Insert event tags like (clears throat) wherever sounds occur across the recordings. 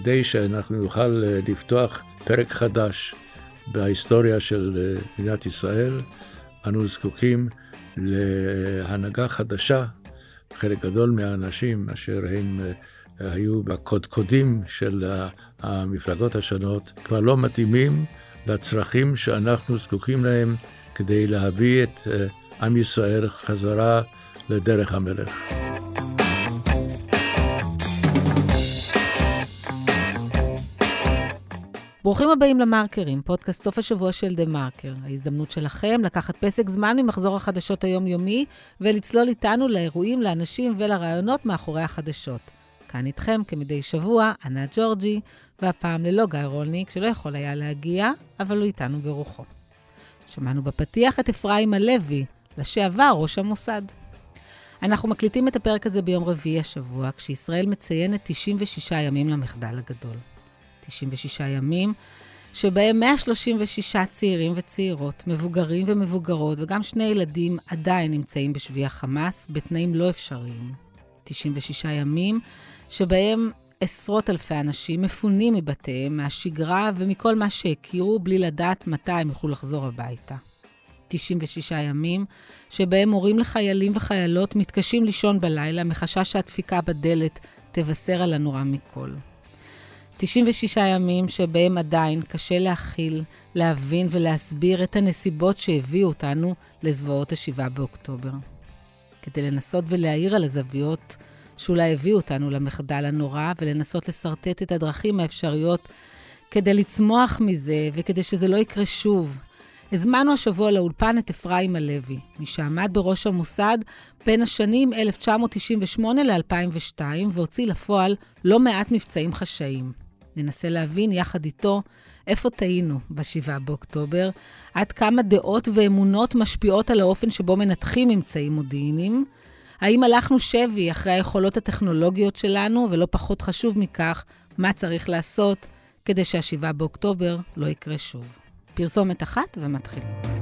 כדי שאנחנו נוכל לפתוח פרק חדש בהיסטוריה של מדינת ישראל, אנו זקוקים להנהגה חדשה. חלק גדול מהאנשים אשר הם היו בקודקודים של המפלגות השונות כבר לא מתאימים לצרכים שאנחנו זקוקים להם כדי להביא את עם ישראל חזרה לדרך המלך. ברוכים הבאים למרקרים, פודקאסט סוף השבוע של דה מרקר. ההזדמנות שלכם לקחת פסק זמן ממחזור החדשות היומיומי ולצלול איתנו לאירועים, לאנשים ולרעיונות מאחורי החדשות. כאן איתכם כמדי שבוע, ענת ג'ורג'י, והפעם ללא גיא רולניק, שלא יכול היה להגיע, אבל הוא איתנו ברוחו. שמענו בפתיח את אפרים הלוי, לשעבר ראש המוסד. אנחנו מקליטים את הפרק הזה ביום רביעי השבוע, כשישראל מציינת 96 ימים למחדל הגדול. 96 ימים, שבהם 136 צעירים וצעירות, מבוגרים ומבוגרות, וגם שני ילדים עדיין נמצאים בשבי החמאס, בתנאים לא אפשריים. 96 ימים, שבהם עשרות אלפי אנשים מפונים מבתיהם, מהשגרה ומכל מה שהכירו, בלי לדעת מתי הם יוכלו לחזור הביתה. 96 ימים, שבהם הורים לחיילים וחיילות מתקשים לישון בלילה מחשש שהדפיקה בדלת תבשר על הנורא מכל. 96 ימים שבהם עדיין קשה להכיל, להבין ולהסביר את הנסיבות שהביאו אותנו לזוועות ה-7 באוקטובר. כדי לנסות ולהעיר על הזוויות שאולי הביאו אותנו למחדל הנורא, ולנסות לשרטט את הדרכים האפשריות כדי לצמוח מזה וכדי שזה לא יקרה שוב. הזמנו השבוע לאולפן את אפרים הלוי, מי שעמד בראש המוסד בין השנים 1998 ל-2002 והוציא לפועל לא מעט מבצעים חשאיים. ננסה להבין יחד איתו איפה טעינו ב-7 באוקטובר, עד כמה דעות ואמונות משפיעות על האופן שבו מנתחים ממצאים מודיעיניים, האם הלכנו שבי אחרי היכולות הטכנולוגיות שלנו, ולא פחות חשוב מכך, מה צריך לעשות כדי שה-7 באוקטובר לא יקרה שוב. פרסומת אחת ומתחילים.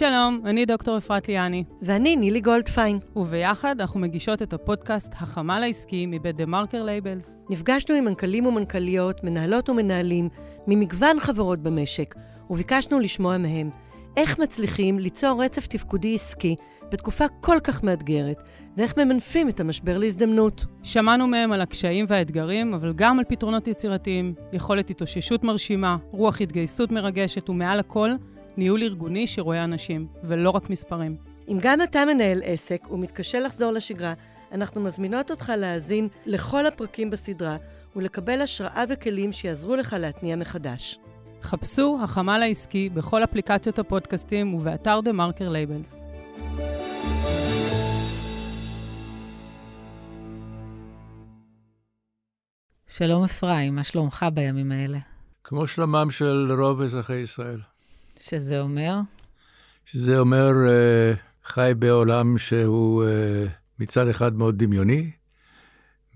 שלום, אני דוקטור אפרת ליאני. ואני נילי גולדפיין. וביחד אנחנו מגישות את הפודקאסט החמ"ל העסקי מבית TheMarker Labels. נפגשנו עם מנכ"לים ומנכ"ליות, מנהלות ומנהלים ממגוון חברות במשק, וביקשנו לשמוע מהם איך מצליחים ליצור רצף תפקודי עסקי בתקופה כל כך מאתגרת, ואיך ממנפים את המשבר להזדמנות. שמענו מהם על הקשיים והאתגרים, אבל גם על פתרונות יצירתיים, יכולת התאוששות מרשימה, רוח התגייסות מרגשת, ומעל הכל, ניהול ארגוני שרואה אנשים, ולא רק מספרים. אם גם אתה מנהל עסק ומתקשה לחזור לשגרה, אנחנו מזמינות אותך להאזין לכל הפרקים בסדרה ולקבל השראה וכלים שיעזרו לך להתניע מחדש. חפשו החמ"ל העסקי בכל אפליקציות הפודקאסטים ובאתר TheMarker Labels. שלום אפרים, מה שלומך בימים האלה? כמו שלומם של רוב אזרחי ישראל. שזה אומר? שזה אומר uh, חי בעולם שהוא uh, מצד אחד מאוד דמיוני,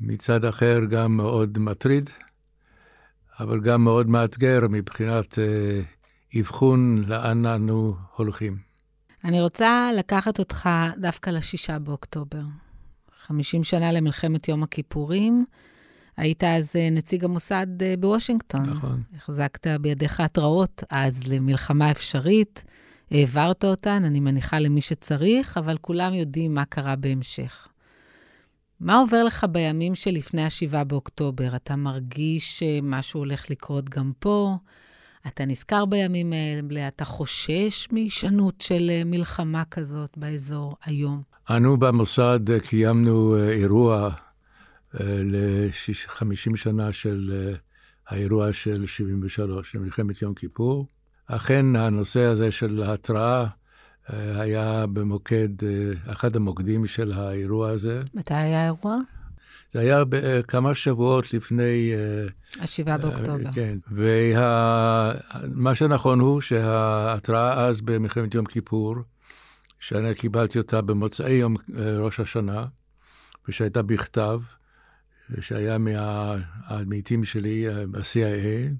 מצד אחר גם מאוד מטריד, אבל גם מאוד מאתגר מבחינת uh, אבחון לאן אנו הולכים. אני רוצה לקחת אותך דווקא לשישה באוקטובר. 50 שנה למלחמת יום הכיפורים. היית אז אה, נציג המוסד אה, בוושינגטון. נכון. החזקת בידיך התראות אז למלחמה אפשרית, העברת אותן, אני מניחה למי שצריך, אבל כולם יודעים מה קרה בהמשך. מה עובר לך בימים שלפני ה-7 באוקטובר? אתה מרגיש שמשהו הולך לקרות גם פה? אתה נזכר בימים האלה? אתה חושש מהישנות של אה, מלחמה כזאת באזור היום? אנו במוסד קיימנו אירוע ל-50 שנה של אה, האירוע של 73, של מלחמת יום כיפור. אכן, הנושא הזה של ההתראה אה, היה במוקד, אה, אחד המוקדים של האירוע הזה. מתי היה האירוע? זה היה כמה שבועות לפני... ה-7 באוקטובר. כן, ומה שנכון הוא שההתראה אז במלחמת יום כיפור, שאני קיבלתי אותה במוצאי יום ראש השנה, ושהייתה בכתב, שהיה מהעמיתים שלי ב-CIA,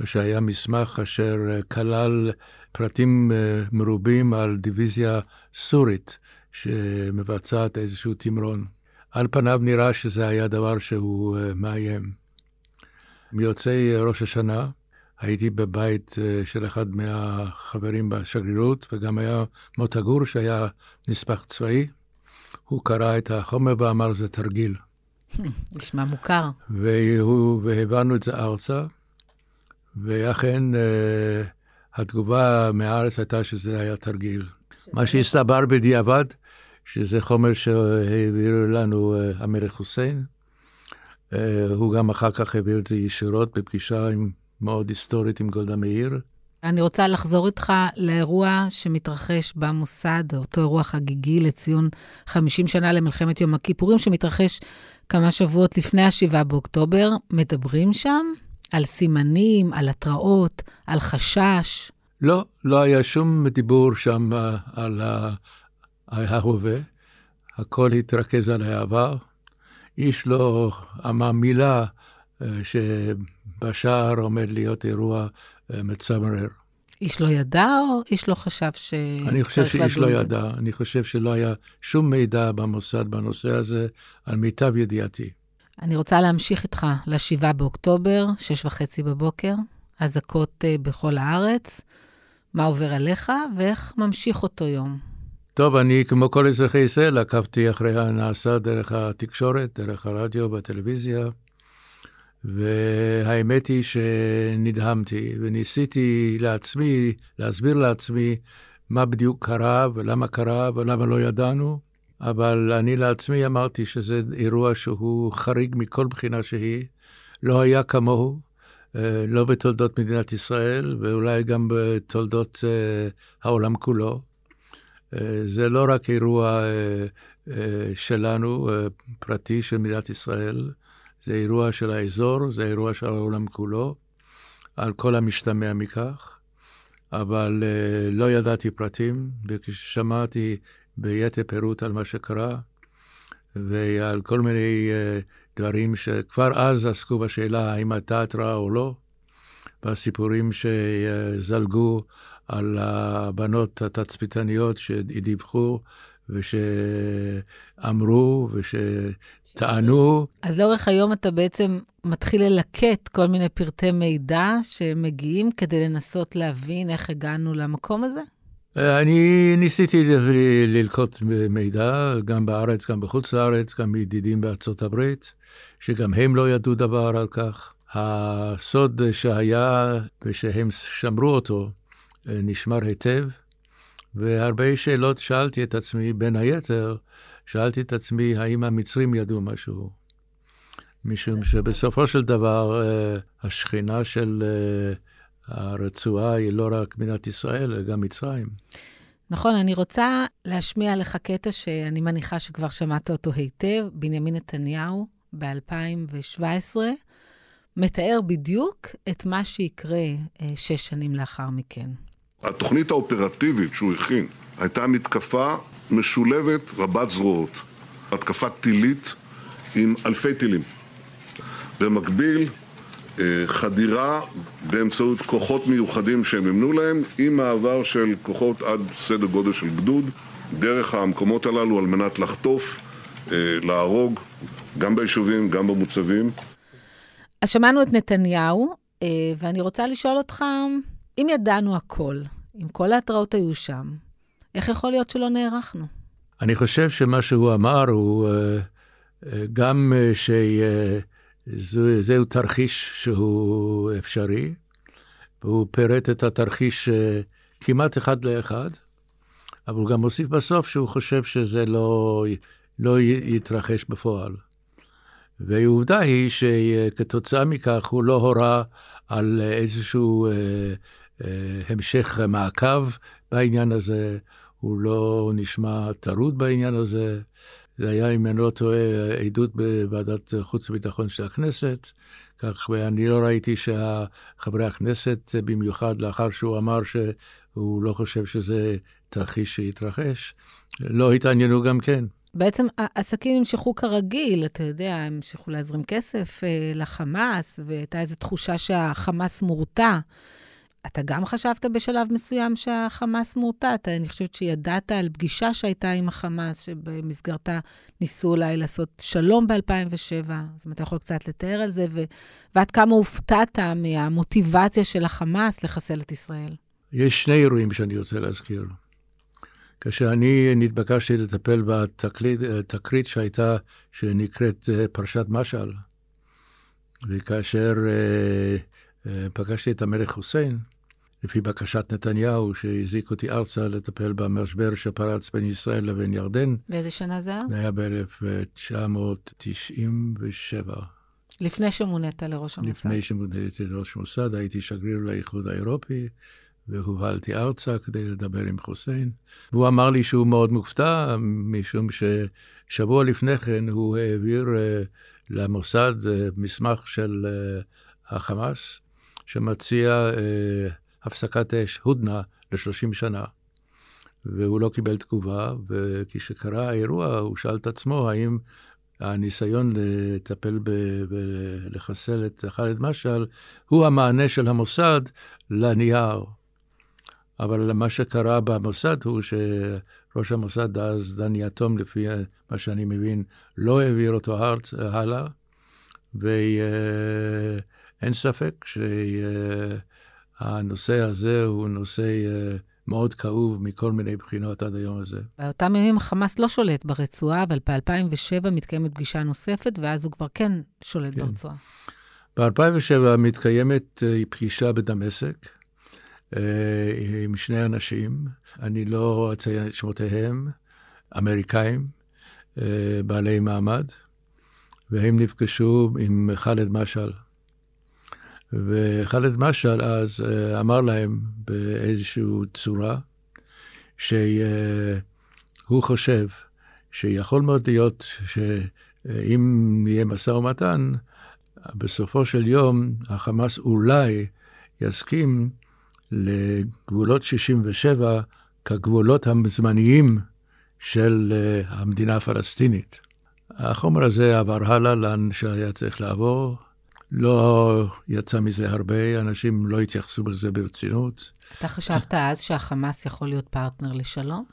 ושהיה מסמך אשר אה, כלל פרטים אה, מרובים על דיוויזיה סורית שמבצעת איזשהו תמרון. על פניו נראה שזה היה דבר שהוא אה, מאיים. מיוצאי ראש השנה, הייתי בבית של אחד מהחברים בשגרירות, וגם היה מוטה גור שהיה נספח צבאי. הוא קרא את החומר ואמר, זה תרגיל. נשמע מוכר. והוא, והבנו את זה ארצה, ואכן אה, התגובה מהארץ הייתה שזה היה תרגיל. מה שהסתבר בדיעבד, שזה חומר שהעביר לנו אה, המלך חוסיין. אה, הוא גם אחר כך העביר את זה ישירות בפגישה עם, מאוד היסטורית עם גולדה מאיר. אני רוצה לחזור איתך לאירוע שמתרחש במוסד, אותו אירוע חגיגי לציון 50 שנה למלחמת יום הכיפורים, שמתרחש כמה שבועות לפני ה-7 באוקטובר. מדברים שם על סימנים, על התראות, על חשש. לא, לא היה שום דיבור שם על ההווה. הכל התרכז על העבר. איש לא אמר מילה אה, שבשער עומד להיות אירוע מצמרר. איש לא ידע או איש לא חשב שצריך לדון? אני חושב שאיש לא ידע. אני חושב שלא היה שום מידע במוסד בנושא הזה, על מיטב ידיעתי. אני רוצה להמשיך איתך ל-7 באוקטובר, שש וחצי בבוקר, אזעקות uh, בכל הארץ. מה עובר עליך ואיך ממשיך אותו יום? טוב, אני, כמו כל אזרחי ישראל, עקבתי אחרי הנעשה דרך התקשורת, דרך הרדיו, בטלוויזיה. והאמת היא שנדהמתי, וניסיתי לעצמי, להסביר לעצמי מה בדיוק קרה, ולמה קרה, ולמה לא ידענו, אבל אני לעצמי אמרתי שזה אירוע שהוא חריג מכל בחינה שהיא, לא היה כמוהו, אה, לא בתולדות מדינת ישראל, ואולי גם בתולדות אה, העולם כולו. אה, זה לא רק אירוע שלנו, פרטי של מדינת ישראל, זה אירוע של האזור, זה אירוע של העולם כולו, על כל המשתמע מכך, אבל uh, לא ידעתי פרטים, וכששמעתי ביתר פירוט על מה שקרה, ועל כל מיני uh, דברים שכבר אז עסקו בשאלה האם הייתה התראה או לא, והסיפורים שזלגו על הבנות התצפיתניות שדיווחו ושאמרו ושטענו. אז לאורך היום אתה בעצם מתחיל ללקט כל מיני פרטי מידע שמגיעים כדי לנסות להבין איך הגענו למקום הזה? אני ניסיתי ללקוט מידע, גם בארץ, גם בחוץ לארץ, גם מידידים בארצות הברית, שגם הם לא ידעו דבר על כך. הסוד שהיה ושהם שמרו אותו נשמר היטב. והרבה שאלות שאלתי את עצמי, בין היתר, שאלתי את עצמי האם המצרים ידעו משהו. משום שבסופו של דבר אה, השכינה של אה, הרצועה היא לא רק מדינת ישראל, אלא גם מצרים. נכון, אני רוצה להשמיע לך קטע שאני מניחה שכבר שמעת אותו היטב. בנימין נתניהו ב-2017 מתאר בדיוק את מה שיקרה אה, שש שנים לאחר מכן. התוכנית האופרטיבית שהוא הכין הייתה מתקפה משולבת רבת זרועות. התקפה טילית עם אלפי טילים. במקביל, אה, חדירה באמצעות כוחות מיוחדים שהם ימנו להם, עם מעבר של כוחות עד סדר גודל של גדוד, דרך המקומות הללו על מנת לחטוף, אה, להרוג, גם ביישובים, גם במוצבים. אז שמענו את נתניהו, אה, ואני רוצה לשאול אותך, אם ידענו הכל, אם כל ההתראות היו שם, איך יכול להיות שלא נערכנו? אני חושב שמה שהוא אמר הוא אה, אה, גם אה, שזהו תרחיש שהוא אפשרי, והוא פירט את התרחיש כמעט אחד לאחד, אבל הוא גם הוסיף בסוף שהוא חושב שזה לא, לא יתרחש בפועל. והעובדה היא שכתוצאה מכך הוא לא הורה על איזשהו המשך מעקב בעניין הזה, הוא לא נשמע טרוד בעניין הזה. זה היה, אם אני לא טועה, עדות בוועדת חוץ וביטחון של הכנסת, כך ואני לא ראיתי שחברי הכנסת, במיוחד לאחר שהוא אמר שהוא לא חושב שזה תרחיש שיתרחש, לא התעניינו גם כן. בעצם העסקים נמשכו כרגיל, אתה יודע, הם המשיכו להזרים כסף אה, לחמאס, והייתה איזו תחושה שהחמאס מורתע. אתה גם חשבת בשלב מסוים שהחמאס מורתעת. אני חושבת שידעת על פגישה שהייתה עם החמאס, שבמסגרתה ניסו אולי לעשות שלום ב-2007. אז אם אתה יכול קצת לתאר על זה, ו... ועד כמה הופתעת מהמוטיבציה של החמאס לחסל את ישראל. יש שני אירועים שאני רוצה להזכיר. כאשר אני נתבקשתי לטפל בתקרית שהייתה, שנקראת אה, פרשת משעל, וכאשר אה, אה, פגשתי את המלך חוסיין, לפי בקשת נתניהו, שהזיק אותי ארצה לטפל במשבר שפרץ בין ישראל לבין ירדן. באיזה שנה זה היה? זה היה ב-1997. לפני שמונית לראש המוסד. לפני שמוניתי לראש המוסד, הייתי שגריר לאיחוד האירופי, והובלתי ארצה כדי לדבר עם חוסיין. והוא אמר לי שהוא מאוד מופתע, משום ששבוע לפני כן הוא העביר uh, למוסד uh, מסמך של uh, החמאס, שמציע uh, הפסקת אש, הודנה, ל-30 שנה. והוא לא קיבל תגובה, וכשקרה האירוע, הוא שאל את עצמו האם הניסיון לטפל ולחסל את ח'אלד משעל הוא המענה של המוסד לנייר. אבל מה שקרה במוסד הוא שראש המוסד אז, דני יתום, לפי מה שאני מבין, לא העביר אותו הלאה, ואין ספק שהנושא הזה הוא נושא מאוד כאוב מכל מיני בחינות עד היום הזה. באותם ימים החמאס לא שולט ברצועה, אבל ב-2007 מתקיימת פגישה נוספת, ואז הוא כבר כן שולט כן. ברצועה. ב-2007 מתקיימת פגישה בדמשק. אה, עם שני אנשים, אני לא אציין את שמותיהם, אמריקאים, אה, בעלי מעמד, והם נפגשו עם ח'אלד משעל. וח'אלד משעל אז אה, אמר להם באיזושהי צורה, שהוא חושב שיכול מאוד להיות שאם יהיה משא ומתן, בסופו של יום החמאס אולי יסכים לגבולות 67 כגבולות הזמניים של אה, המדינה הפלסטינית. החומר הזה עבר הלאה לאן שהיה צריך לעבור. לא יצא מזה הרבה, אנשים לא התייחסו לזה ברצינות. אתה חשבת אז שהחמאס יכול להיות פרטנר לשלום?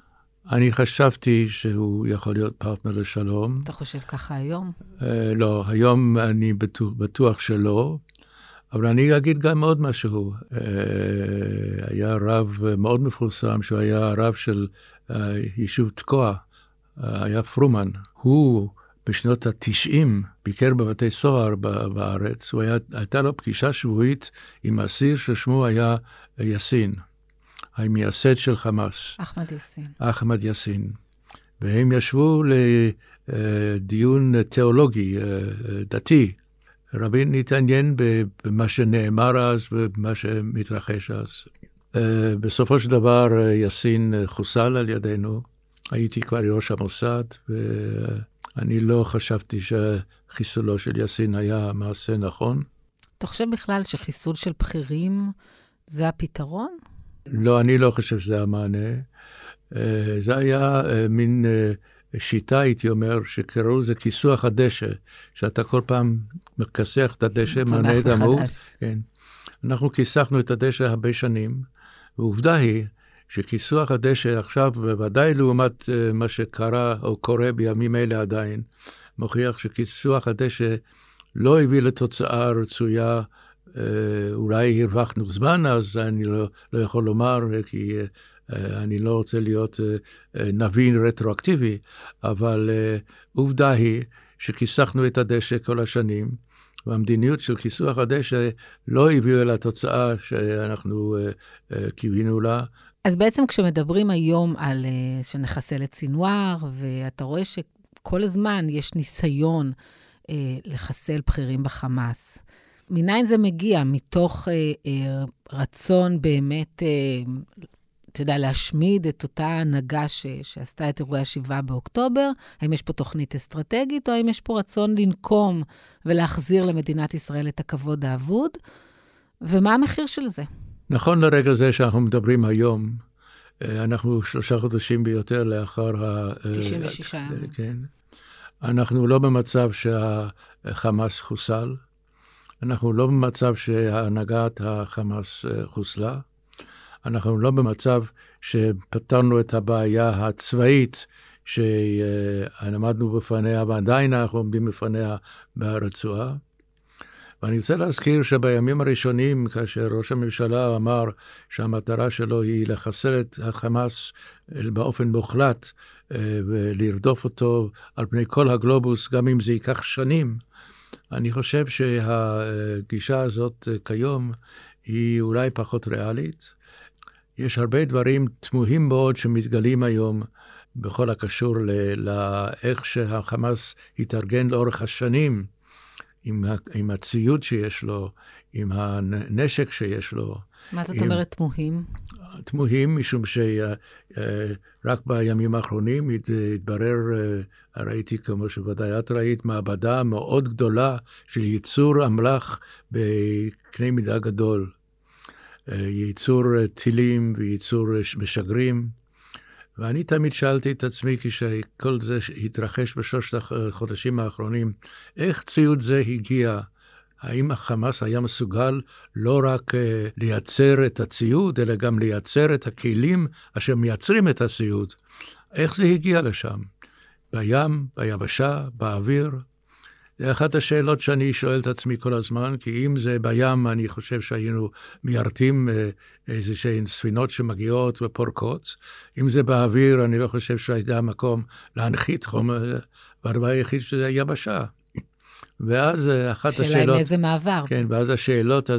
אני חשבתי שהוא יכול להיות פרטנר לשלום. אתה חושב ככה היום? Uh, לא, היום אני בטוח, בטוח שלא. אבל אני אגיד גם עוד משהו. אה, היה רב מאוד מפורסם, שהוא היה הרב של אה, יישוב תקוע, הרב פרומן. הוא בשנות ה-90 ביקר בבתי סוהר בארץ, היה, הייתה לו פגישה שבועית עם אסיר ששמו היה יאסין, המייסד של חמאס. אחמד יאסין. אחמד יאסין. והם ישבו לדיון תיאולוגי, דתי, רבין התעניין במה שנאמר אז ובמה שמתרחש אז. אה, בסופו של דבר אה, יאסין חוסל על ידינו. הייתי כבר ראש המוסד, ואני לא חשבתי שחיסולו של יאסין היה מעשה נכון. אתה חושב בכלל שחיסול של בכירים זה הפתרון? לא, אני לא חושב שזה המענה. אה, זה היה מין שיטה, הייתי אומר, שקראו לזה כיסוח הדשא, שאתה כל פעם מכסח את הדשא, מענה את המהות. כן. אנחנו כיסחנו את הדשא הרבה שנים, ועובדה היא שכיסוח הדשא עכשיו, בוודאי לעומת uh, מה שקרה או קורה בימים אלה עדיין, מוכיח שכיסוח הדשא לא הביא לתוצאה רצויה. uh, אולי הרווחנו זמן, אז אני לא, לא יכול לומר, כי אה, אני לא רוצה להיות אה, אה, נביא רטרואקטיבי, אבל עובדה היא שכיסחנו את הדשא כל השנים, והמדיניות של כיסוח הדשא לא הביאה לתוצאה שאנחנו קיווינו לה. אז בעצם כשמדברים היום על שנחסל את סינואר, ואתה רואה שכל הזמן יש ניסיון לחסל בכירים בחמאס, מניין זה מגיע? מתוך אה, אה, רצון באמת אה, אתה יודע, להשמיד את אותה הנהגה ש, שעשתה את אירועי ה-7 באוקטובר? האם יש פה תוכנית אסטרטגית, או האם יש פה רצון לנקום ולהחזיר למדינת ישראל את הכבוד האבוד? ומה המחיר של זה? נכון לרגע זה שאנחנו מדברים היום, אה, אנחנו שלושה חודשים ביותר לאחר ה... 96 אה, ימים. כן. אנחנו לא במצב שהחמאס חוסל. אנחנו לא במצב שהנהגת החמאס אה, חוסלה. אנחנו לא במצב שפתרנו את הבעיה הצבאית שעמדנו בפניה ועדיין אנחנו עומדים בפניה ברצועה. ואני רוצה להזכיר שבימים הראשונים, כאשר ראש הממשלה אמר שהמטרה שלו היא לחסל את החמאס באופן מוחלט אה, ולרדוף אותו על פני כל הגלובוס, גם אם זה ייקח שנים, אני חושב שהגישה הזאת כיום היא אולי פחות ריאלית. יש הרבה דברים תמוהים מאוד שמתגלים היום בכל הקשור לאיך שהחמאס התארגן לאורך השנים, עם, עם הציוד שיש לו, עם הנשק שיש לו. מה זאת עם... אומרת תמוהים? תמוהים, משום שרק בימים האחרונים התברר, אה, ראיתי, כמו שוודאי את ראית, מעבדה מאוד גדולה של ייצור אמל"ח בקנה מידה גדול. אה, ייצור טילים וייצור משגרים. ואני תמיד שאלתי את עצמי, כשכל זה התרחש בשלושת החודשים האחרונים, איך ציוד זה הגיע האם החמאס היה מסוגל לא רק uh, לייצר את הציוד, אלא גם לייצר את הכלים אשר מייצרים את הציוד? איך זה הגיע לשם? בים, ביבשה, באוויר? זה אחת השאלות שאני שואל את עצמי כל הזמן, כי אם זה בים, אני חושב שהיינו מיירטים uh, איזה שהן ספינות שמגיעות ופורקות. אם זה באוויר, אני לא חושב שהיה מקום להנחית חומר, והדבר היחיד שזה יבשה. ואז אה, אחת שאלה השאלות... שאלה עם איזה מעבר. כן, ואז השאלות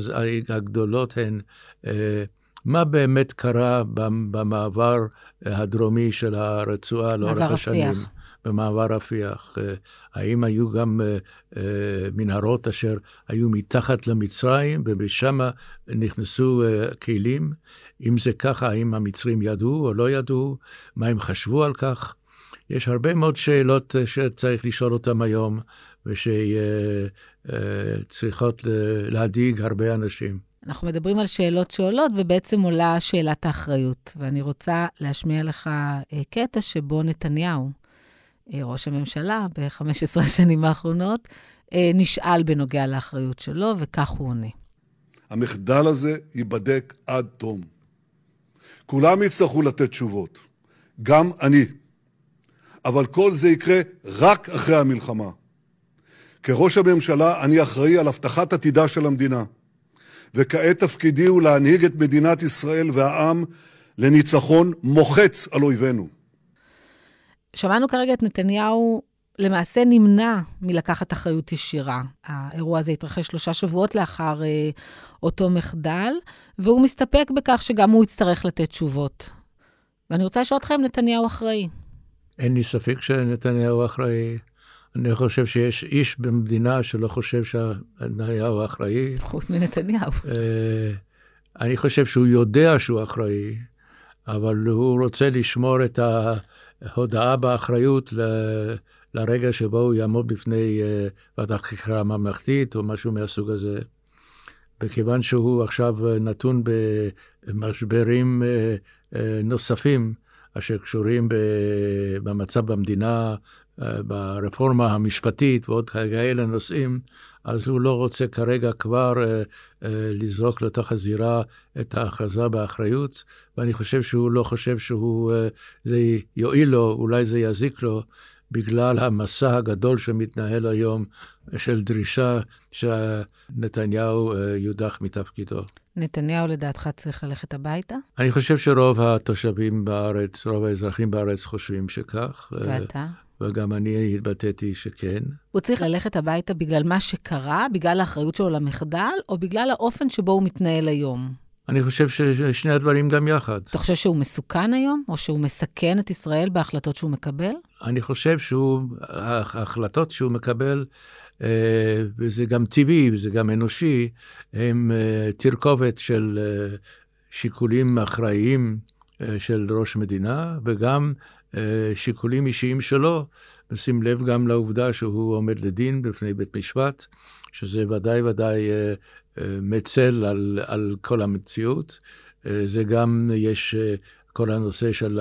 הגדולות הן, אה, מה באמת קרה במעבר הדרומי של הרצועה לאורך השנים? מעבר רפיח. במעבר רפיח. אה, האם היו גם מנהרות אשר היו מתחת למצרים ומשם נכנסו כלים? אם זה ככה, האם המצרים ידעו או לא ידעו? מה הם חשבו על כך? יש הרבה מאוד שאלות שצריך לשאול אותן היום. ושצריכות להדאיג הרבה אנשים. אנחנו מדברים על שאלות שעולות, ובעצם עולה שאלת האחריות. ואני רוצה להשמיע לך אה, קטע שבו נתניהו, אה, ראש הממשלה, ב-15 (laughs) השנים האחרונות, אה, נשאל בנוגע לאחריות שלו, וכך הוא עונה. המחדל הזה ייבדק עד תום. כולם יצטרכו לתת תשובות, גם אני. אבל כל זה יקרה רק אחרי המלחמה. כראש הממשלה אני אחראי על הבטחת עתידה של המדינה, וכעת תפקידי הוא להנהיג את מדינת ישראל והעם לניצחון מוחץ על אויבינו. שמענו כרגע את נתניהו למעשה נמנע מלקחת אחריות ישירה. האירוע הזה התרחש שלושה שבועות לאחר אה, אותו מחדל, והוא מסתפק בכך שגם הוא יצטרך לתת תשובות. ואני רוצה לשאול אותך אם נתניהו אחראי. אין לי ספק שנתניהו אחראי. אני חושב שיש איש במדינה שלא חושב שנתניהו אחראי. חוץ מנתניהו. אה, אני חושב שהוא יודע שהוא אחראי, אבל הוא רוצה לשמור את ההודעה באחריות ל... לרגע שבו הוא יעמוד בפני אה, ועדת חקירה ממלכתית או משהו מהסוג הזה. וכיוון שהוא עכשיו נתון במשברים אה, נוספים אשר קשורים במצב במדינה, ברפורמה המשפטית ועוד כאלה נושאים, אז הוא לא רוצה כרגע כבר אה, אה, לזרוק לתוך הזירה את ההכרזה באחריות, ואני חושב שהוא לא חושב שהוא, אה, זה יועיל לו, אולי זה יזיק לו, בגלל המסע הגדול שמתנהל היום של דרישה שנתניהו יודח מתפקידו. נתניהו לדעתך צריך ללכת הביתה? אני חושב שרוב התושבים בארץ, רוב האזרחים בארץ חושבים שכך. ואתה? וגם אני התבטאתי שכן. הוא צריך ללכת הביתה בגלל מה שקרה, בגלל האחריות שלו למחדל, או בגלל האופן שבו הוא מתנהל היום? אני חושב ששני הדברים גם יחד. אתה חושב שהוא מסוכן היום, או שהוא מסכן את ישראל בהחלטות שהוא מקבל? אני חושב שההחלטות שהוא מקבל, אה, וזה גם טבעי וזה גם אנושי, הם אה, תרכובת של אה, שיקולים אחראיים של ראש מדינה, וגם שיקולים אישיים שלו, נשים לב גם לעובדה שהוא עומד לדין בפני בית משפט, שזה ודאי ודאי אה, אה, מצל על, על כל המציאות. זה גם, יש כל הנושא של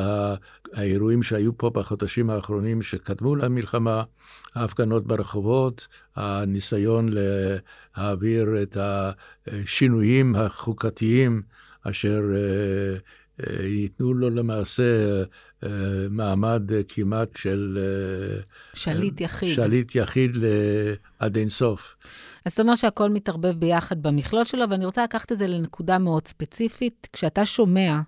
האירועים שהיו פה בחודשים האחרונים שקדמו למלחמה, ההפגנות ברחובות, הניסיון להעביר את השינויים החוקתיים אשר ייתנו לו למעשה מעמד כמעט של... שליט יחיד. שליט יחיד עד אינסוף. אז אתה אומר שהכל מתערבב ביחד במכלול שלו, ואני רוצה לקחת את זה לנקודה מאוד ספציפית. כשאתה שומע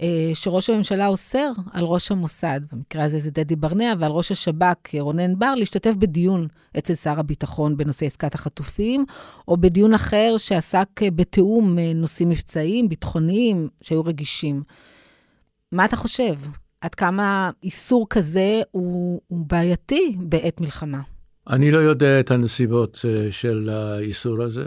אה, שראש הממשלה אוסר על ראש המוסד, במקרה הזה זה דדי ברנע, ועל ראש השב"כ, רונן בר, להשתתף בדיון אצל שר הביטחון בנושא עסקת החטופים, או בדיון אחר שעסק בתיאום אה, נושאים מבצעיים, ביטחוניים, שהיו רגישים. מה אתה חושב? עד כמה איסור כזה הוא, הוא בעייתי בעת מלחמה? אני לא יודע את הנסיבות אה, של האיסור הזה,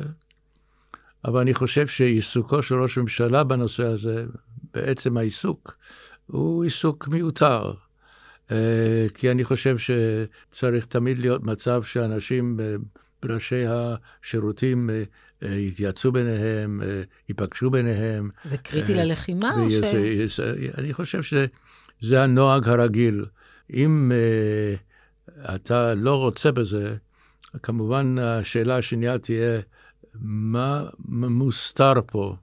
אבל אני חושב שעיסוקו של ראש הממשלה בנושא הזה, בעצם העיסוק, הוא עיסוק מיותר. אה, כי אני חושב שצריך תמיד להיות מצב שאנשים, אה, ראשי השירותים, יתייעצו ביניהם, ייפגשו ביניהם. זה קריטי ללחימה או ש... אני חושב שזה הנוהג הרגיל. אם אתה לא רוצה בזה, כמובן השאלה השנייה תהיה, מה מוסתר פה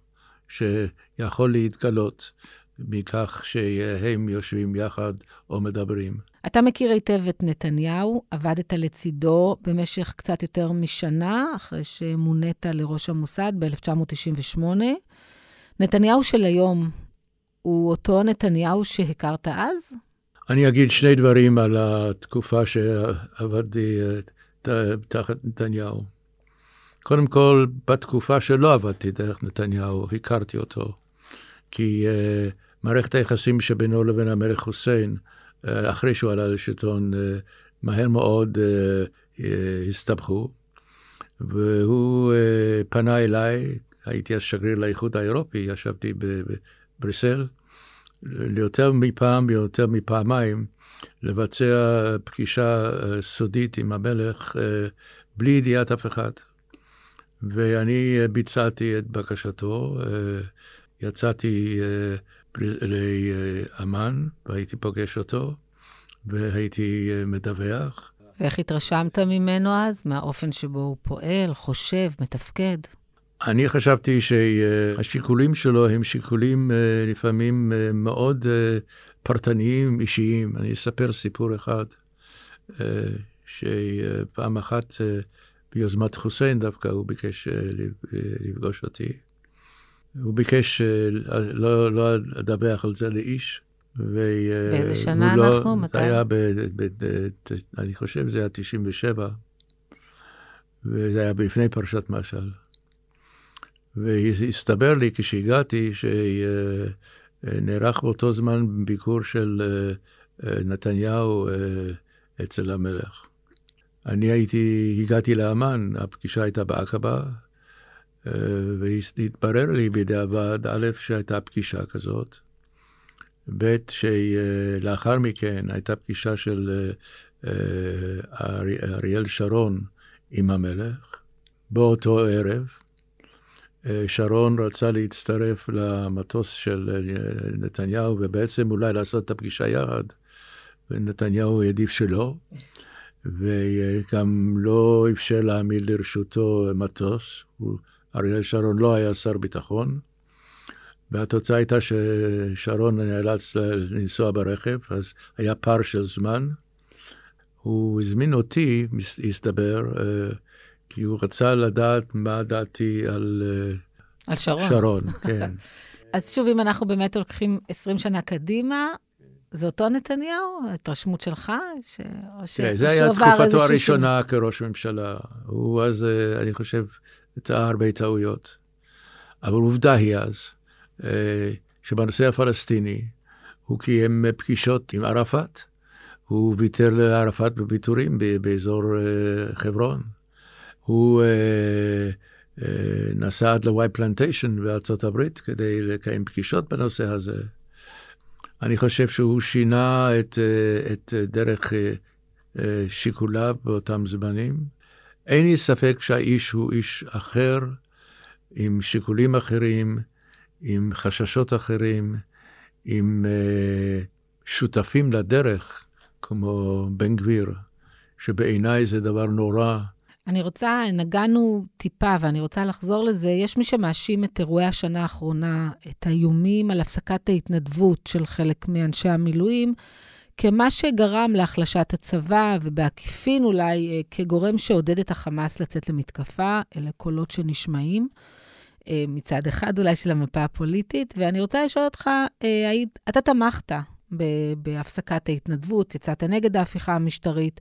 שיכול להתגלות מכך שהם יושבים יחד או מדברים? אתה מכיר היטב את נתניהו, עבדת לצידו במשך קצת יותר משנה, אחרי שמונית לראש המוסד ב-1998. נתניהו של היום הוא אותו נתניהו שהכרת אז? אני אגיד שני דברים על התקופה שעבדתי אה, תחת נתניהו. קודם כל, בתקופה שלא עבדתי דרך נתניהו, הכרתי אותו. כי uh, מערכת היחסים שבינו לבין המלך חוסיין, uh, אחרי שהוא עלה לשלטון, uh, מהר מאוד uh, uh, הסתבכו. והוא uh, פנה אליי, הייתי אז שגריר לאיחוד האירופי, ישבתי בבריסל, ליותר מפעם ויותר מפעמיים לבצע פגישה אה, סודית עם המלך אה, בלי ידיעת אף אחד. ואני אה, ביצעתי את בקשתו, יצאתי לאמן והייתי פוגש אותו והייתי מדווח. ואיך התרשמת ממנו אז? מהאופן שבו הוא פועל, חושב, מתפקד? אני חשבתי שהשיקולים שלו הם שיקולים אה, לפעמים אה, מאוד אה, פרטניים, אישיים. אני אספר סיפור אחד, שפעם אחת ביוזמת חוסיין דווקא הוא ביקש לפגוש אותי. הוא ביקש לא, לא לדווח על זה לאיש. באיזה שנה לא, אנחנו? מתי? זה היה, ב, ב, ב, אני חושב שזה היה 97, וזה היה לפני פרשת משל. והסתבר לי כשהגעתי שנערך באותו זמן ביקור של אה, אה, נתניהו אה, אצל המלך. אני הייתי, הגעתי לאמן, הפגישה הייתה בעקבה, והתברר לי בדיעבד, א', שהייתה פגישה כזאת, ב', שלאחר מכן הייתה פגישה של אריאל שרון עם המלך, באותו ערב, שרון רצה להצטרף למטוס של אה, נתניהו, ובעצם אולי לעשות את הפגישה יחד, ונתניהו העדיף שלא, וגם לא אפשר להעמיד לרשותו מטוס. אריאל שרון לא היה שר ביטחון, והתוצאה הייתה ששרון נאלץ לנסוע ברכב, אז היה פער של זמן. הוא הזמין אותי, הסתבר, אה, כי הוא רצה לדעת מה דעתי על... אה, על שרון. שרון, (laughs) כן. אז שוב, אם אנחנו באמת הולכים 20 שנה קדימה, זה אותו נתניהו? ההתרשמות שלך? ש... או ש... כן, זה היה תקופתו הראשונה ש... כראש ממשלה. הוא אז, אה, אני חושב, טעה הרבה טעויות. אבל עובדה היא אז, אה, שבנושא הפלסטיני, הוא קיים פגישות עם ערפאת. הוא ויתר לערפאת בוויתורים באזור חברון. הוא אה, אה, נסע עד לוואי פלנטיישן בארצות הברית כדי לקיים פגישות בנושא הזה. אני חושב שהוא שינה את, אה, את דרך אה, אה, שיקוליו באותם זמנים. אין לי ספק שהאיש הוא איש אחר, עם שיקולים אחרים, עם חששות אחרים, עם אה, שותפים לדרך, כמו בן גביר, שבעיניי זה דבר נורא. אני רוצה, נגענו טיפה, ואני רוצה לחזור לזה. יש מי שמאשים את אירועי השנה האחרונה, את האיומים על הפסקת ההתנדבות של חלק מאנשי המילואים, כמה שגרם להחלשת הצבא, ובעקיפין אולי אה, כגורם שעודד את החמאס לצאת למתקפה. אלה קולות שנשמעים. אה, מצד אחד אולי של המפה הפוליטית, ואני רוצה לשאול אותך, אה, אתה תמכת בהפסקת ההתנדבות, יצאת נגד ההפיכה המשטרית.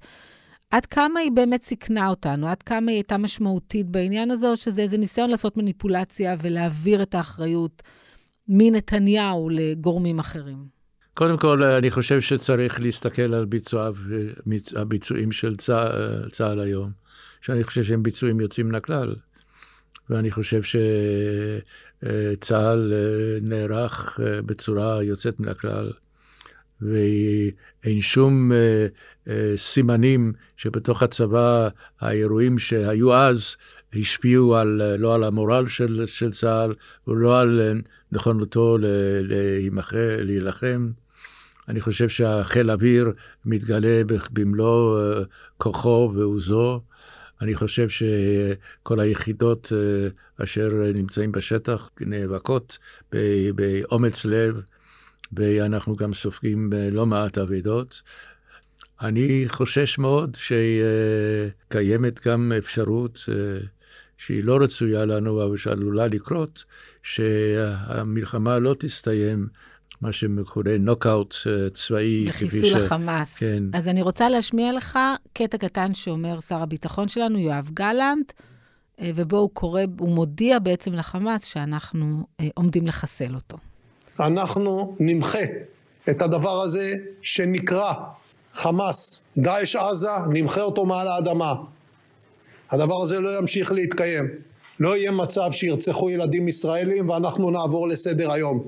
עד כמה היא באמת סיכנה אותנו? עד כמה היא הייתה משמעותית בעניין הזה, או שזה איזה ניסיון לעשות מניפולציה ולהעביר את האחריות מנתניהו לגורמים אחרים? קודם כל, אני חושב שצריך להסתכל על ביצועיו, הביצועים של צה"ל, צה"ל היום, שאני חושב שהם ביצועים יוצאים מן הכלל. ואני חושב שצה"ל אה, נערך אה, בצורה יוצאת מן הכלל, ואין שום אה, סימנים שבתוך הצבא האירועים שהיו אז השפיעו על, לא על המורל של, של צה"ל ולא על נכונותו להילחם. אני חושב שהחיל האוויר מתגלה במלוא כוחו ועוזו. אני חושב שכל היחידות אה, אשר נמצאים בשטח נאבקות באומץ לב, ואנחנו גם סופגים לא מעט אבדות. אני חושש מאוד שקיימת גם אפשרות אה, שהיא לא רצויה לנו, אבל שעלולה לקרות, שהמלחמה לא תסתיים מה שמכונה נוקאוט אה, צבאי. בחיסול ש... החמאס. כן. אז אני רוצה להשמיע לך קטע קטן שאומר שר הביטחון שלנו, יואב גלנט, אה, ובו הוא קורא, הוא מודיע בעצם לחמאס שאנחנו עומדים לחסל אותו. אנחנו נמחה את הדבר הזה שנקרא חמאס, דאעש עזה, נמחה אותו מעל האדמה. הדבר הזה לא ימשיך להתקיים. לא יהיה מצב שירצחו ילדים ישראלים ואנחנו נעבור לסדר היום.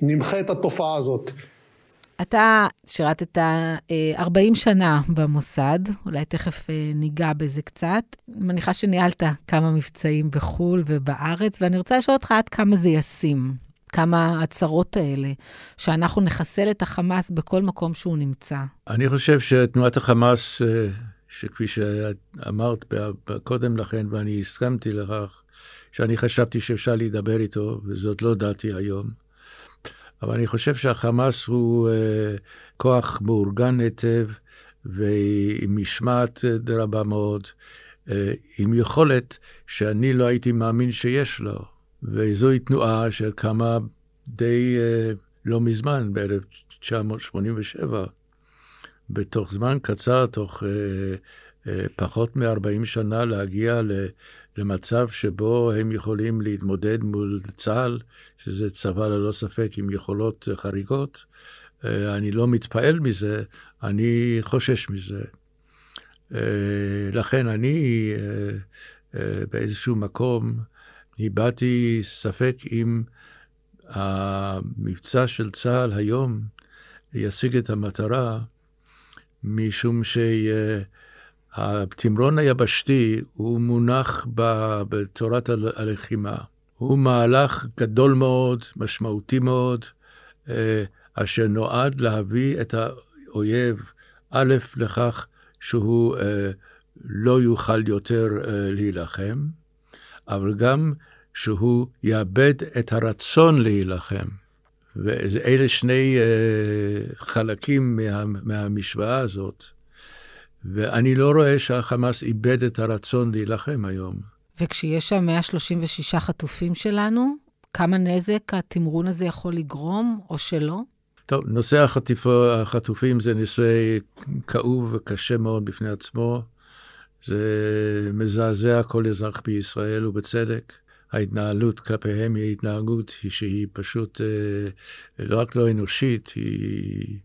נמחה את התופעה הזאת. אתה שירתת 40 אה, שנה במוסד, אולי תכף אה, ניגע בזה קצת. מניחה שניהלת כמה מבצעים בחו"ל ובארץ, ואני רוצה לשאול אותך עד כמה זה ישים, כמה הצהרות האלה, שאנחנו נחסל את החמאס בכל מקום שהוא נמצא. אני חושב שתנועת החמאס, אה, שכפי שאמרת קודם לכן, ואני הסכמתי לכך, שאני חשבתי שאפשר להידבר איתו, וזאת לא דעתי היום. אבל אני חושב שהחמאס הוא uh, כוח מאורגן היטב ועם משמעת רבה מאוד, עם יכולת שאני לא הייתי מאמין שיש לו. וזוהי תנועה שקמה די uh, לא מזמן, ב-1987. בתוך זמן קצר, תוך uh, uh, פחות מ-40 שנה, להגיע ל... למצב שבו הם יכולים להתמודד מול צה"ל, שזה צבא ללא ספק עם יכולות חריגות. אני לא מתפעל מזה, אני חושש מזה. לכן אני באיזשהו מקום הבעתי ספק אם המבצע של צה"ל היום ישיג את המטרה, משום ש... התמרון היבשתי הוא מונח בתורת הלחימה. הוא מהלך גדול מאוד, משמעותי מאוד, אה, אשר נועד להביא את האויב, א', לכך שהוא אה, לא יוכל יותר אה, להילחם, אבל גם שהוא יאבד את הרצון להילחם. ואלה שני חלקים מה, מהמשוואה הזאת. ואני לא רואה שהחמאס איבד את הרצון להילחם היום. וכשיש שם 136 חטופים שלנו, כמה נזק התמרון הזה יכול לגרום, או שלא? טוב, נושא החטיפ... החטופים זה נושא כאוב וקשה מאוד בפני עצמו. זה מזעזע כל אזרח בישראל, ובצדק. ההתנהלות כלפיהם היא התנהגות שהיא פשוט אה, לא רק לא אנושית, היא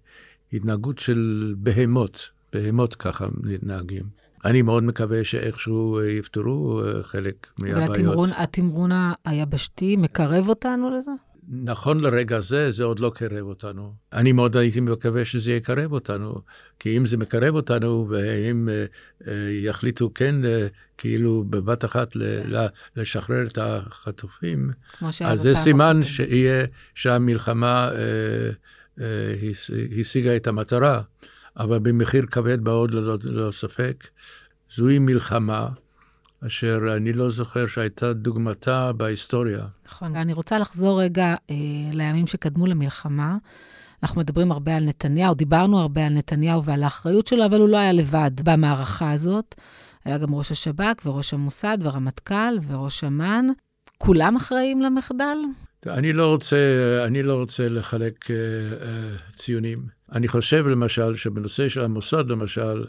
התנהגות של בהמות. בהמות ככה מתנהגים. אני מאוד מקווה שאיכשהו אה, יפתרו אה, חלק מהבעיות. אבל התמרון, התמרון היבשתי מקרב אותנו לזה? נכון לרגע זה, זה עוד לא קרב אותנו. אני מאוד הייתי מקווה שזה יקרב אותנו, כי אם זה מקרב אותנו, ואם uh, uh, יחליטו כן, uh, כאילו בבת אחת ל- לשחרר את החטופים, אז זה סימן שיהיה, שהמלחמה השיגה את המטרה, אבל במחיר כבד מאוד ללא, ללא ספק. זוהי מלחמה. אשר אני לא זוכר שהייתה דוגמתה בהיסטוריה. נכון. אני רוצה לחזור רגע אה, לימים שקדמו למלחמה. אנחנו מדברים הרבה על נתניהו, דיברנו הרבה על נתניהו ועל האחריות שלו, אבל הוא לא היה לבד במערכה הזאת. היה גם ראש השב"כ וראש המוסד והרמטכ"ל וראש אמ"ן. כולם אחראים למחדל? אני לא רוצה, אני לא רוצה לחלק uh, uh, ציונים. אני חושב למשל שבנושא של המוסד, למשל,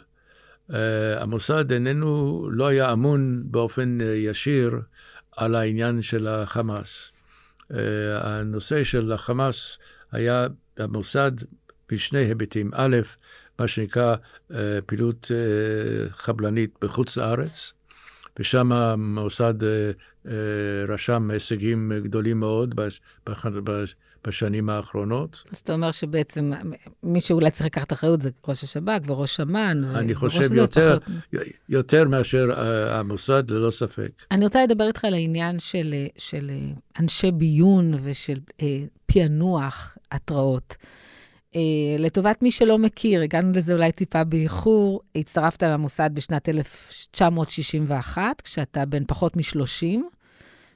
המוסד איננו, לא היה אמון באופן uh, ישיר על העניין של החמאס. Uh, הנושא של החמאס היה המוסד בשני היבטים. א', מה שנקרא פעילות חבלנית בחוץ לארץ, ושם המוסד רשם הישגים גדולים מאוד בשנים האחרונות. אז אתה אומר שבעצם מי שאולי צריך לקחת אחריות זה ראש השב"כ וראש אמ"ן. אני חושב יותר, פחות... יותר מאשר המוסד, ללא ספק. אני רוצה לדבר איתך על העניין של, של אנשי ביון ושל אה, פענוח התראות. לטובת מי שלא מכיר, הגענו לזה אולי טיפה באיחור, הצטרפת למוסד בשנת 1961, כשאתה בן פחות מ-30.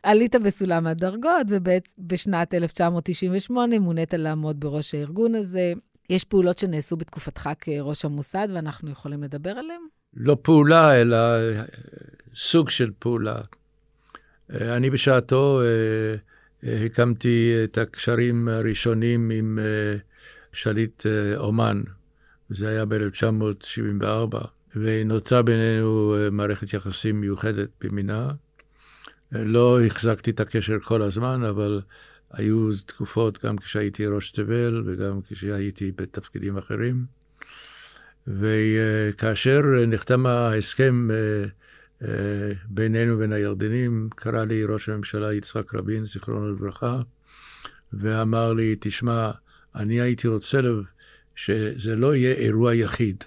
עלית בסולם הדרגות, ובשנת 1998 מונית לעמוד בראש הארגון הזה. יש פעולות שנעשו בתקופתך כראש המוסד, ואנחנו יכולים לדבר עליהן? לא פעולה, אלא סוג של פעולה. אני בשעתו הקמתי את הקשרים הראשונים עם שליט אומן, זה היה ב-1974, ונוצר בינינו מערכת יחסים מיוחדת במינה. לא החזקתי את הקשר כל הזמן, אבל היו תקופות גם כשהייתי ראש תבל וגם כשהייתי בתפקידים אחרים. וכאשר נחתם ההסכם אה, אה, בינינו ובין הירדנים, קרא לי ראש הממשלה יצחק רבין, זיכרונו לברכה, ואמר לי, תשמע, אני הייתי רוצה שזה לא יהיה אירוע יחיד.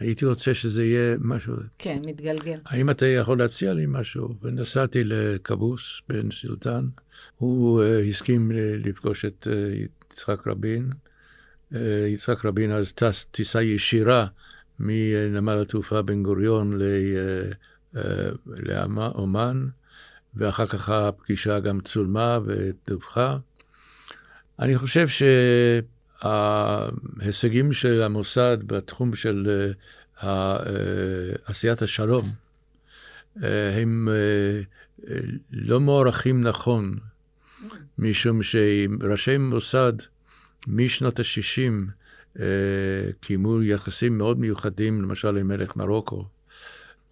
הייתי רוצה שזה יהיה משהו... כן, מתגלגל. האם אתה יכול להציע לי משהו? ונסעתי לכבוס בן סילטן. הוא uh, הסכים לפגוש את uh, יצחק רבין. Uh, יצחק רבין אז טס טיסה ישירה מנמל התעופה בן גוריון לאומן, ואחר כך הפגישה גם צולמה ודווחה. אני חושב ש... ההישגים של המוסד בתחום של אה, אה, עשיית השלום, אה, הם לא מוערכים נכון, משום שראשי מוסד משנות ה-60 קיימו יחסים מאוד מיוחדים, למשל עם מלך מרוקו.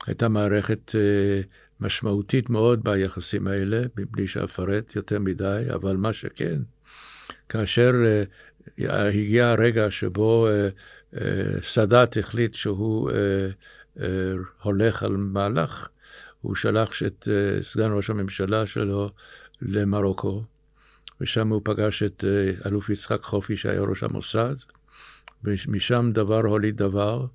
הייתה מערכת משמעותית מאוד ביחסים האלה, מבלי שאפרט יותר מדי, אבל מה שכן, כאשר הגיע הרגע שבו אה, אה, סאדאת החליט שהוא אה, הולך על מהלך, הוא שלח את סגן ראש הממשלה שלו למרוקו, ושם הוא פגש את אלוף יצחק חופי שהיה ראש המוסד, ומשם דבר הוליד דבר,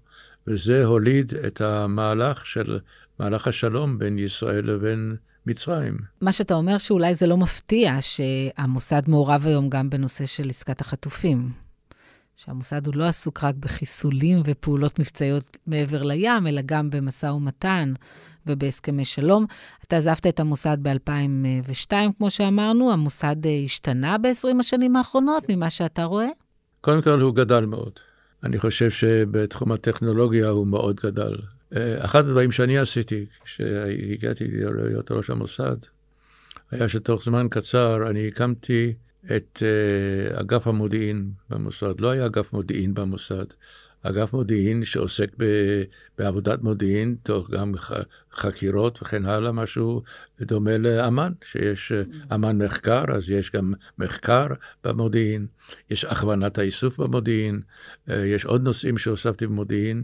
וזה הוליד את המהלך של מהלך השלום בין ישראל לבין מצרים. מה שאתה אומר שאולי זה לא מפתיע שהמוסד מעורב היום גם בנושא של עסקת החטופים. שהמוסד הוא לא עסוק רק בחיסולים ופעולות מבצעיות מעבר לים, אלא גם במשא ומתן ובהסכמי שלום. אתה עזבת את המוסד ב-2002, כמו שאמרנו, המוסד אה, השתנה ב-20 השנים האחרונות ממה שאתה רואה? קודם כל, הוא גדל מאוד. אני חושב שבתחום הטכנולוגיה הוא מאוד גדל. אה, אחד הדברים שאני עשיתי כשהגעתי להיות ראש המוסד, היה שתוך זמן קצר אני הקמתי את uh, אגף המודיעין במוסד. לא היה אגף מודיעין במוסד, אגף מודיעין שעוסק ב, בעבודת מודיעין, תוך גם חקירות וכן הלאה, משהו דומה לאמ"ן, שיש uh, אמ"ן מחקר, אז יש גם מחקר במודיעין, יש הכוונת האיסוף במודיעין, יש עוד נושאים שהוספתי במודיעין.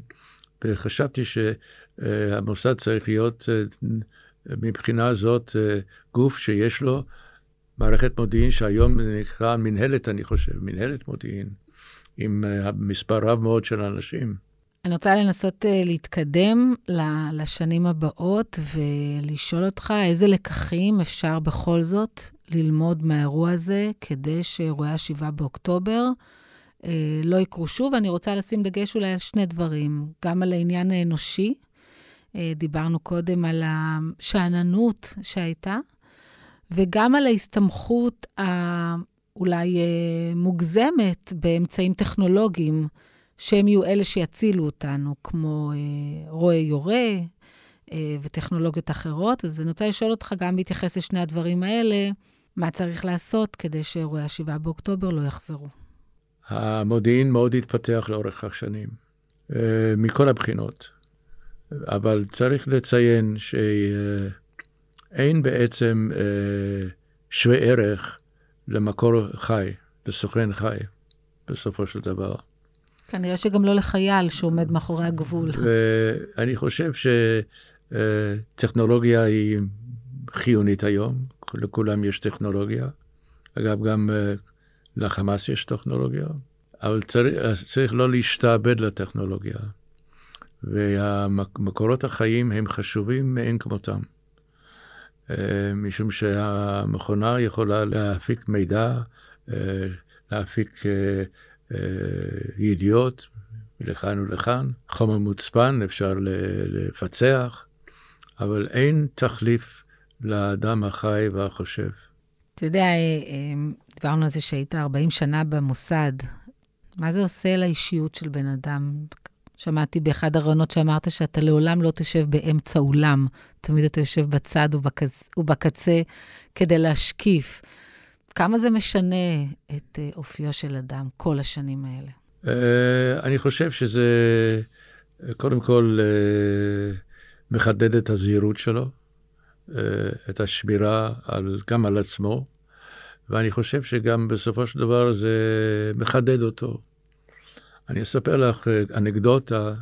וחשבתי שהמוסד צריך להיות מבחינה זאת גוף שיש לו מערכת מודיעין שהיום נקרא מנהלת, אני חושב, מנהלת מודיעין, עם אה, מספר רב מאוד של אנשים. אני רוצה לנסות להתקדם לשנים הבאות ולשאול אותך איזה לקחים אפשר בכל זאת ללמוד מהאירוע הזה כדי שאירועי ה-7 באוקטובר לא יקרו שוב. אני רוצה לשים דגש אולי על שני דברים, גם על העניין האנושי, uh, דיברנו קודם על השאננות שהייתה, וגם על ההסתמכות האולי uh, מוגזמת באמצעים טכנולוגיים. שהם יהיו אלה שיצילו אותנו, כמו אה, רועה יורה אה, וטכנולוגיות אחרות. אז אני רוצה לשאול אותך, גם בהתייחס לשני הדברים האלה, מה צריך לעשות כדי שאירועי ה-7 באוקטובר לא יחזרו? המודיעין מאוד התפתח לאורך השנים, אה, מכל הבחינות. אבל צריך לציין שאין בעצם אה, שווה ערך למקור חי, לסוכן חי, בסופו של דבר. כנראה שגם לא לחייל שעומד מאחורי הגבול. ואני חושב שטכנולוגיה היא חיונית היום, לכולם יש טכנולוגיה. אגב, גם אה, לחמאס יש טכנולוגיה, אבל צריך, צריך לא להשתעבד לטכנולוגיה. והמקורות החיים הם חשובים מאין כמותם. אה, משום שהמכונה יכולה להפיק מידע, אה, להפיק אה, ידיעות לכאן ולכאן, חומר מוצפן אפשר לפצח, אבל אין תחליף לאדם החי והחושב. אתה יודע, אה, אה, דיברנו על זה שהיית 40 שנה במוסד. מה זה עושה לאישיות של בן אדם? שמעתי באחד הרעיונות שאמרת שאתה לעולם לא תשב באמצע אולם, תמיד אתה יושב בצד ובקצ... ובקצה כדי להשקיף. כמה זה משנה את אה, אופיו של אדם כל השנים האלה? אני חושב שזה קודם כל מחדד את הזהירות שלו, את השמירה על, גם על עצמו, ואני חושב שגם בסופו של דבר זה מחדד אותו. אני אספר לך אנקדוטה,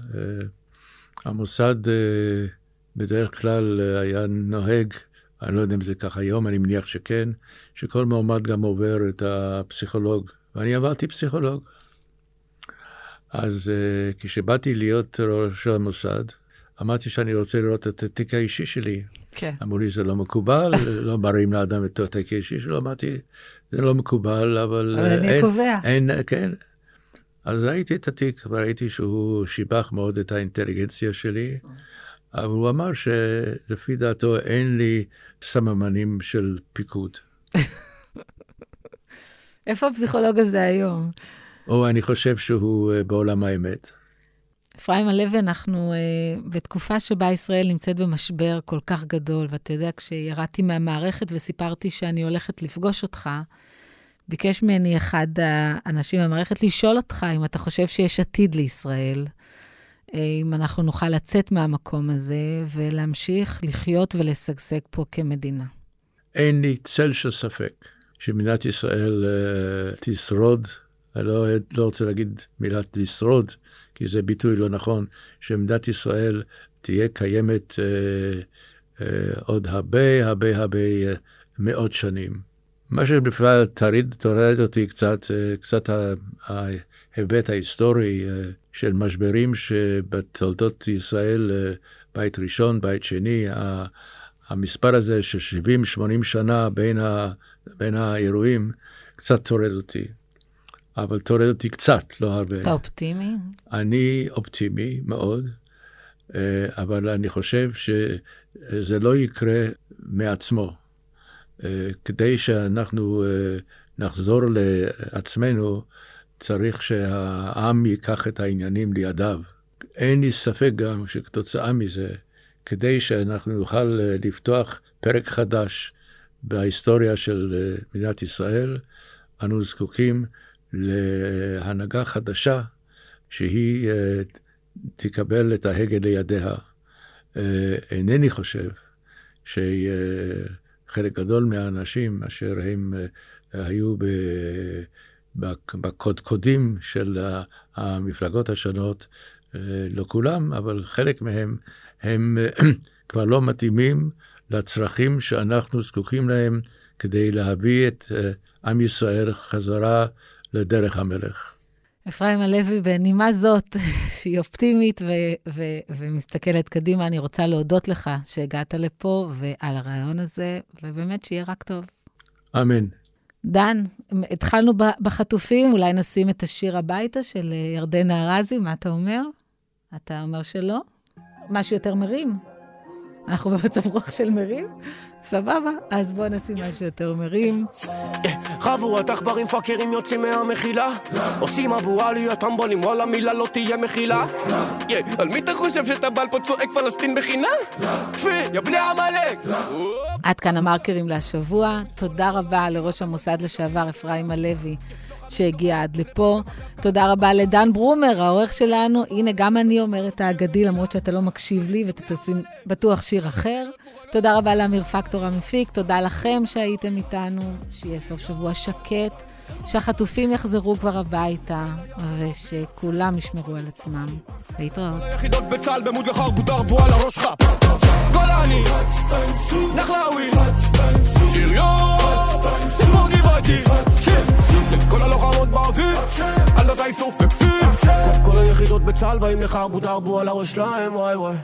המוסד בדרך כלל היה נוהג אני לא יודע אם זה כך היום, אני מניח שכן, שכל מועמד גם עובר את הפסיכולוג, ואני עברתי פסיכולוג. אז כשבאתי להיות ראש המוסד, אמרתי שאני רוצה לראות את התיק האישי שלי. כן. אמרו לי, זה לא מקובל, לא מראים לאדם את התיק האישי שלו. אמרתי, זה לא מקובל, אבל... אבל אני קובע. אין, כן. אז ראיתי את התיק, וראיתי שהוא שיבח מאוד את האינטליגנציה שלי. אבל הוא אמר שלפי דעתו אין לי סממנים של פיקוד. (laughs) איפה הפסיכולוג הזה היום? או אני חושב שהוא uh, בעולם האמת. אפרים הלוי, אנחנו uh, בתקופה שבה ישראל נמצאת במשבר כל כך גדול, ואתה יודע, כשירדתי מהמערכת וסיפרתי שאני הולכת לפגוש אותך, ביקש ממני אחד האנשים במערכת לשאול אותך אם אתה חושב שיש עתיד לישראל. אה, אם אנחנו נוכל לצאת מהמקום הזה ולהמשיך לחיות ולשגשג פה כמדינה. אין לי צל של ספק שמדינת ישראל uh, תשרוד, אני לא, לא רוצה להגיד מילת לשרוד, כי זה ביטוי לא נכון, שמדינת ישראל תהיה קיימת uh, uh, עוד הרבה הרבה הרבה uh, מאות שנים. מה שבכלל טריד, טורד אותי קצת, uh, קצת ההיבט ההיסטורי uh, של משברים שבתולדות ישראל, אה, בית ראשון, בית שני, המספר הזה של 70-80 שנה בין, ה, בין האירועים, קצת טורד אותי. אבל טורד אותי קצת, לא הרבה. אתה אופטימי? אני אופטימי מאוד, אה, אבל אני חושב שזה לא יקרה מעצמו. אה, כדי שאנחנו נחזור לעצמנו, צריך שהעם ייקח את העניינים לידיו. אין לי ספק גם שכתוצאה מזה, כדי שאנחנו נוכל אה, לפתוח פרק חדש בהיסטוריה של אה, מדינת ישראל, אנו זקוקים להנהגה חדשה שהיא אה, תקבל את ההגה לידיה. אינני חושב שחלק גדול מהאנשים אשר הם היו. בקודקודים של המפלגות השונות, אה, לא כולם, אבל חלק מהם, הם (clears throat) כבר לא מתאימים לצרכים שאנחנו זקוקים להם כדי להביא את עם ישראל חזרה לדרך המלך. אפרים הלוי, בנימה זאת, (laughs) שהיא אופטימית ו- ו- ומסתכלת קדימה, אני רוצה להודות לך שהגעת לפה ועל הרעיון הזה, ובאמת שיהיה רק טוב. אמן. דן, התחלנו בחטופים, אולי נשים את השיר הביתה של ירדנה ארזי, מה אתה אומר? אתה אומר שלא? משהו יותר מרים? אנחנו במצב רוח של מרים? סבבה, אז בואו נשים משהו יותר מרים. חבורת עכברים פאקרים יוצאים מהמחילה עושים אבו עלי הטמבונים וואלה מילה לא תהיה מחילה על מי אתה חושב שאתה בעל פה צועק פלסטין בחינם? טפי, יא בני עמלק! עד כאן המרקרים להשבוע. תודה רבה לראש המוסד לשעבר אפרים הלוי. שהגיע עד לפה. תודה רבה לדן ברומר, העורך שלנו. הנה, גם אני אומרת האגדי, למרות שאתה לא מקשיב לי, ותשים בטוח שיר אחר. תודה רבה לאמיר פקטור המפיק, תודה לכם שהייתם איתנו, שיהיה סוף שבוע שקט, שהחטופים יחזרו כבר הביתה, ושכולם ישמרו על עצמם. להתראות. היחידות בצה"ל במוד לחרבו דרבו על הראש שלך. גולני, נחלאווי, שריון, תפור גבעתי, כל הלוחמות באוויר, על דתי סוף וכפיר. כל היחידות בצה"ל באים לחרבו דרבו על הראש שלהם, וואי וואי.